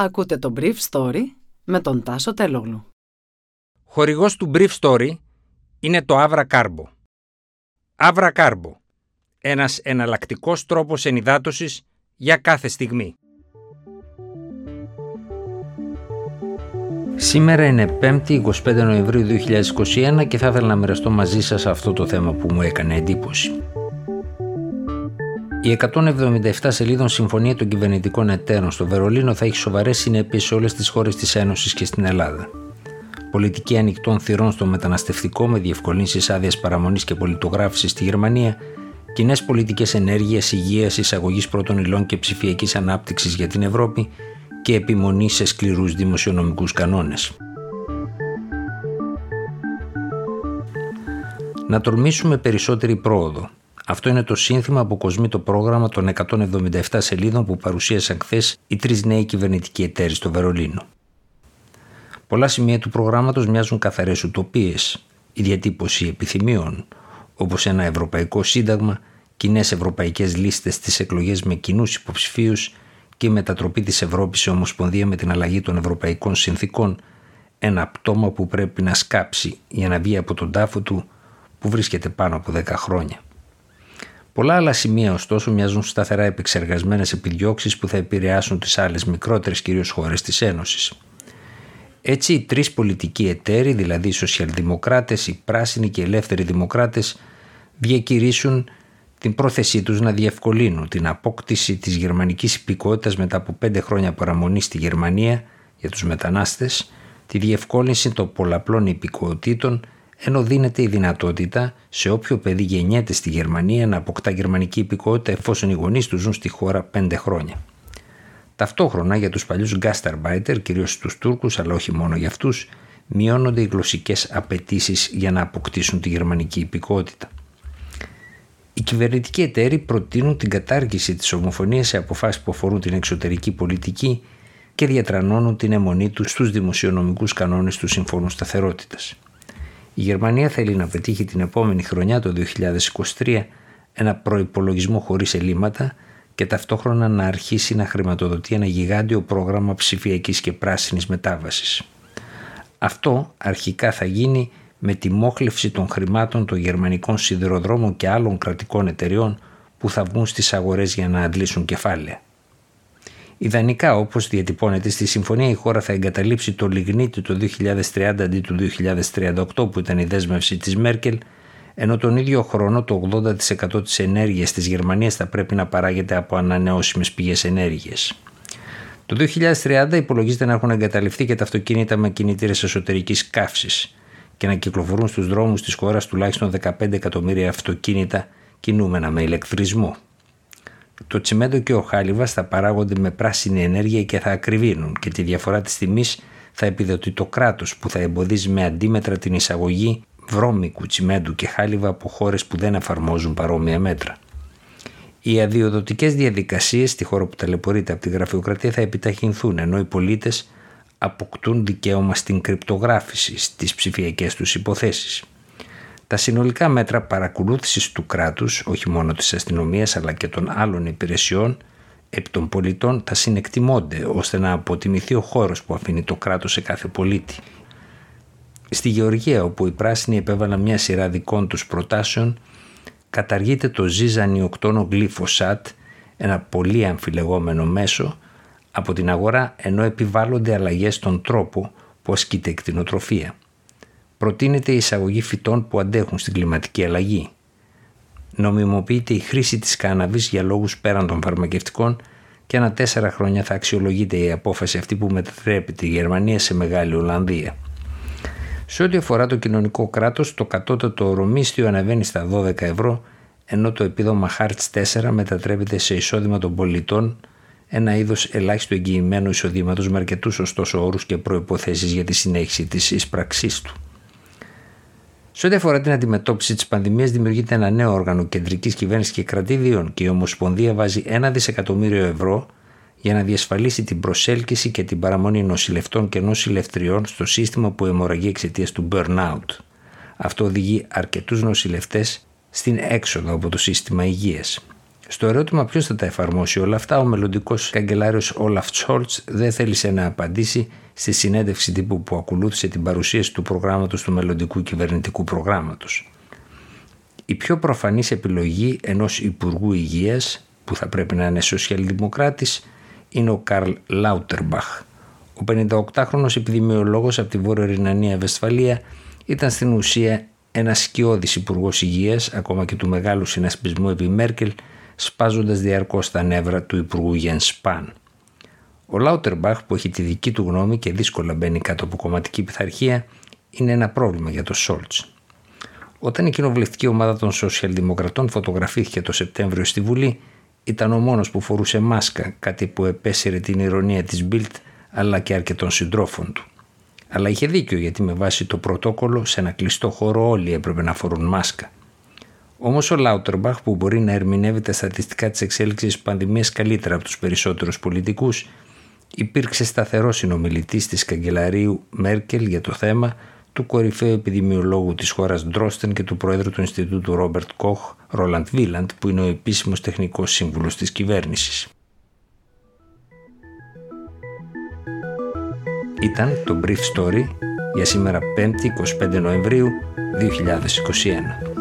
Ακούτε το Brief Story με τον Τάσο Τελόγλου. Χορηγός του Brief Story είναι το Avra Carbo. Avra Carbo. Ένας εναλλακτικός τρόπος ενυδάτωσης για κάθε στιγμή. Σήμερα είναι 5η 25 Νοεμβρίου 2021 και θα ήθελα να μοιραστώ μαζί σας αυτό το θέμα που μου έκανε εντύπωση. Η 177 σελίδων Συμφωνία των Κυβερνητικών Εταίρων στο Βερολίνο θα έχει σοβαρές συνέπειες σε όλες τις χώρες της Ένωσης και στην Ελλάδα. Πολιτική ανοιχτών θυρών στο μεταναστευτικό με διευκολύνσεις άδειας παραμονής και πολιτογράφησης στη Γερμανία, κοινές πολιτικές ενέργεια, υγείας, εισαγωγής πρώτων υλών και ψηφιακής ανάπτυξης για την Ευρώπη και επιμονή σε σκληρούς δημοσιονομικούς κανόνες. Να τολμήσουμε περισσότερη πρόοδο, αυτό είναι το σύνθημα που κοσμεί το πρόγραμμα των 177 σελίδων που παρουσίασαν χθες οι τρεις νέοι κυβερνητικοί εταίροι στο Βερολίνο. Πολλά σημεία του προγράμματος μοιάζουν καθαρές ουτοπίες, η διατύπωση επιθυμίων, όπως ένα ευρωπαϊκό σύνταγμα, κοινές ευρωπαϊκές λίστες στις εκλογές με κοινούς υποψηφίους και η μετατροπή της Ευρώπης σε ομοσπονδία με την αλλαγή των ευρωπαϊκών συνθήκων, ένα πτώμα που πρέπει να σκάψει για να βγει από τον τάφο του που βρίσκεται πάνω από 10 χρόνια. Πολλά άλλα σημεία ωστόσο μοιάζουν σταθερά επεξεργασμένες επιδιώξεις που θα επηρεάσουν τις άλλες μικρότερες κυρίως χώρες της Ένωσης. Έτσι, οι τρεις πολιτικοί εταίροι, δηλαδή οι σοσιαλδημοκράτες, οι πράσινοι και οι ελεύθεροι δημοκράτες, διακηρύσουν την πρόθεσή τους να διευκολύνουν την απόκτηση της γερμανικής υπηκότητας μετά από πέντε χρόνια παραμονής στη Γερμανία για τους μετανάστες, τη διευκόλυνση των πολλαπλών υπηκότητων ενώ δίνεται η δυνατότητα σε όποιο παιδί γεννιέται στη Γερμανία να αποκτά γερμανική υπηκότητα εφόσον οι γονείς του ζουν στη χώρα πέντε χρόνια. Ταυτόχρονα για τους παλιούς γκάσταρμπάιτερ, κυρίως τους Τούρκους αλλά όχι μόνο για αυτούς, μειώνονται οι γλωσσικές απαιτήσεις για να αποκτήσουν τη γερμανική υπηκότητα. Οι κυβερνητικοί εταίροι προτείνουν την κατάργηση της ομοφωνίας σε αποφάσεις που αφορούν την εξωτερική πολιτική και διατρανώνουν την αιμονή τους στους δημοσιονομικούς κανόνες του Συμφώνου Σταθερότητας. Η Γερμανία θέλει να πετύχει την επόμενη χρονιά, το 2023, ένα προϋπολογισμό χωρίς ελλείμματα και ταυτόχρονα να αρχίσει να χρηματοδοτεί ένα γιγάντιο πρόγραμμα ψηφιακής και πράσινης μετάβασης. Αυτό αρχικά θα γίνει με τη μόχλευση των χρημάτων των γερμανικών σιδηροδρόμων και άλλων κρατικών εταιριών που θα βγουν στις αγορές για να αντλήσουν κεφάλαια. Ιδανικά, όπως διατυπώνεται στη συμφωνία, η χώρα θα εγκαταλείψει το λιγνίτι το 2030 αντί του 2038 που ήταν η δέσμευση της Μέρκελ, ενώ τον ίδιο χρόνο το 80% της ενέργειας της Γερμανίας θα πρέπει να παράγεται από ανανεώσιμες πηγές ενέργειας. Το 2030 υπολογίζεται να έχουν εγκαταλειφθεί και τα αυτοκίνητα με κινητήρες εσωτερικής καύσης και να κυκλοφορούν στους δρόμους της χώρας τουλάχιστον 15 εκατομμύρια αυτοκίνητα κινούμενα με ηλεκτρισμό. Το τσιμέντο και ο χάλιβας θα παράγονται με πράσινη ενέργεια και θα ακριβίνουν και τη διαφορά της τιμής θα επιδοτεί το κράτος που θα εμποδίζει με αντίμετρα την εισαγωγή βρώμικου τσιμέντου και χάλιβα από χώρες που δεν εφαρμόζουν παρόμοια μέτρα. Οι αδειοδοτικές διαδικασίες στη χώρα που ταλαιπωρείται από τη γραφειοκρατία θα επιταχυνθούν ενώ οι πολίτες αποκτούν δικαίωμα στην κρυπτογράφηση στις ψηφιακές τους υποθέσεις. Τα συνολικά μέτρα παρακολούθησης του κράτους, όχι μόνο της αστυνομίας αλλά και των άλλων υπηρεσιών, επί των πολιτών θα συνεκτιμώνται ώστε να αποτιμηθεί ο χώρος που αφήνει το κράτος σε κάθε πολίτη. Στη Γεωργία όπου οι πράσινοι επέβαλαν μια σειρά δικών τους προτάσεων καταργείται το ζυζανιοκτόνο γλυφοσάτ, ένα πολύ αμφιλεγόμενο μέσο, από την αγορά ενώ επιβάλλονται αλλαγές στον τρόπο που ασκείται η κτηνοτροφία προτείνεται η εισαγωγή φυτών που αντέχουν στην κλιματική αλλαγή. Νομιμοποιείται η χρήση της κάναβης για λόγους πέραν των φαρμακευτικών και ανά τέσσερα χρόνια θα αξιολογείται η απόφαση αυτή που μετατρέπει τη Γερμανία σε Μεγάλη Ολλανδία. Σε ό,τι αφορά το κοινωνικό κράτος, το κατώτατο ορομίστιο ανεβαίνει στα 12 ευρώ, ενώ το επίδομα Χάρτς 4 μετατρέπεται σε εισόδημα των πολιτών, ένα είδος ελάχιστο εγγυημένου εισοδήματος με αρκετούς ωστόσο όρους και προποθέσει για τη συνέχιση της εισπραξής του. Σε ό,τι αφορά την αντιμετώπιση της πανδημίας, δημιουργείται ένα νέο όργανο κεντρικής κυβέρνησης και κρατήδιων και η Ομοσπονδία βάζει ένα δισεκατομμύριο ευρώ για να διασφαλίσει την προσέλκυση και την παραμονή νοσηλευτών και νοσηλευτριών στο σύστημα που αιμορραγεί εξαιτίας του burnout. Αυτό οδηγεί αρκετούς νοσηλευτές στην έξοδο από το σύστημα υγείας. Στο ερώτημα ποιος θα τα εφαρμόσει όλα αυτά, ο μελλοντικός καγκελάριος Όλαφ Τσόλτ δεν θέλησε να απαντήσει στη συνέντευξη τύπου που ακολούθησε την παρουσίαση του προγράμματος του μελλοντικού κυβερνητικού προγράμματος. Η πιο προφανής επιλογή ενός Υπουργού Υγείας, που θα πρέπει να είναι σοσιαλδημοκράτης, είναι ο Καρλ Λάουτερμπαχ. Ο 58χρονος επιδημιολόγος από τη Βόρεια Ρινανία Βεσφαλία ήταν στην ουσία ένας σκιώδης υπουργός υγείας, ακόμα και του μεγάλου συνασπισμού επί Μέρκελ, σπάζοντας διαρκώς τα νεύρα του υπουργού Γιέν Σπάν. Ο Λάουτερμπαχ που έχει τη δική του γνώμη και δύσκολα μπαίνει κάτω από κομματική πειθαρχία είναι ένα πρόβλημα για το Σόλτς. Όταν η κοινοβουλευτική ομάδα των Σοσιαλδημοκρατών φωτογραφήθηκε το Σεπτέμβριο στη Βουλή, ήταν ο μόνος που φορούσε μάσκα, κάτι που επέσυρε την ηρωνία της Μπίλτ αλλά και αρκετών συντρόφων του. Αλλά είχε δίκιο γιατί με βάση το πρωτόκολλο σε ένα κλειστό χώρο όλοι έπρεπε να φορούν μάσκα. Όμως ο Λάουτερμπαχ, που μπορεί να ερμηνεύει τα στατιστικά της εξέλιξης της πανδημίας καλύτερα από τους περισσότερους πολιτικούς, υπήρξε σταθερός συνομιλητής της καγκελαρίου Μέρκελ για το θέμα του κορυφαίου επιδημιολόγου της χώρας Ντρόστεν και του πρόεδρου του Ινστιτούτου Ρόμπερτ Κοχ, Ρόλαντ Βίλαντ, που είναι ο επίσημος τεχνικός σύμβουλος της κυβέρνησης. Ήταν το Brief Story για σήμερα 5η 25 Νοεμβρίου 2021.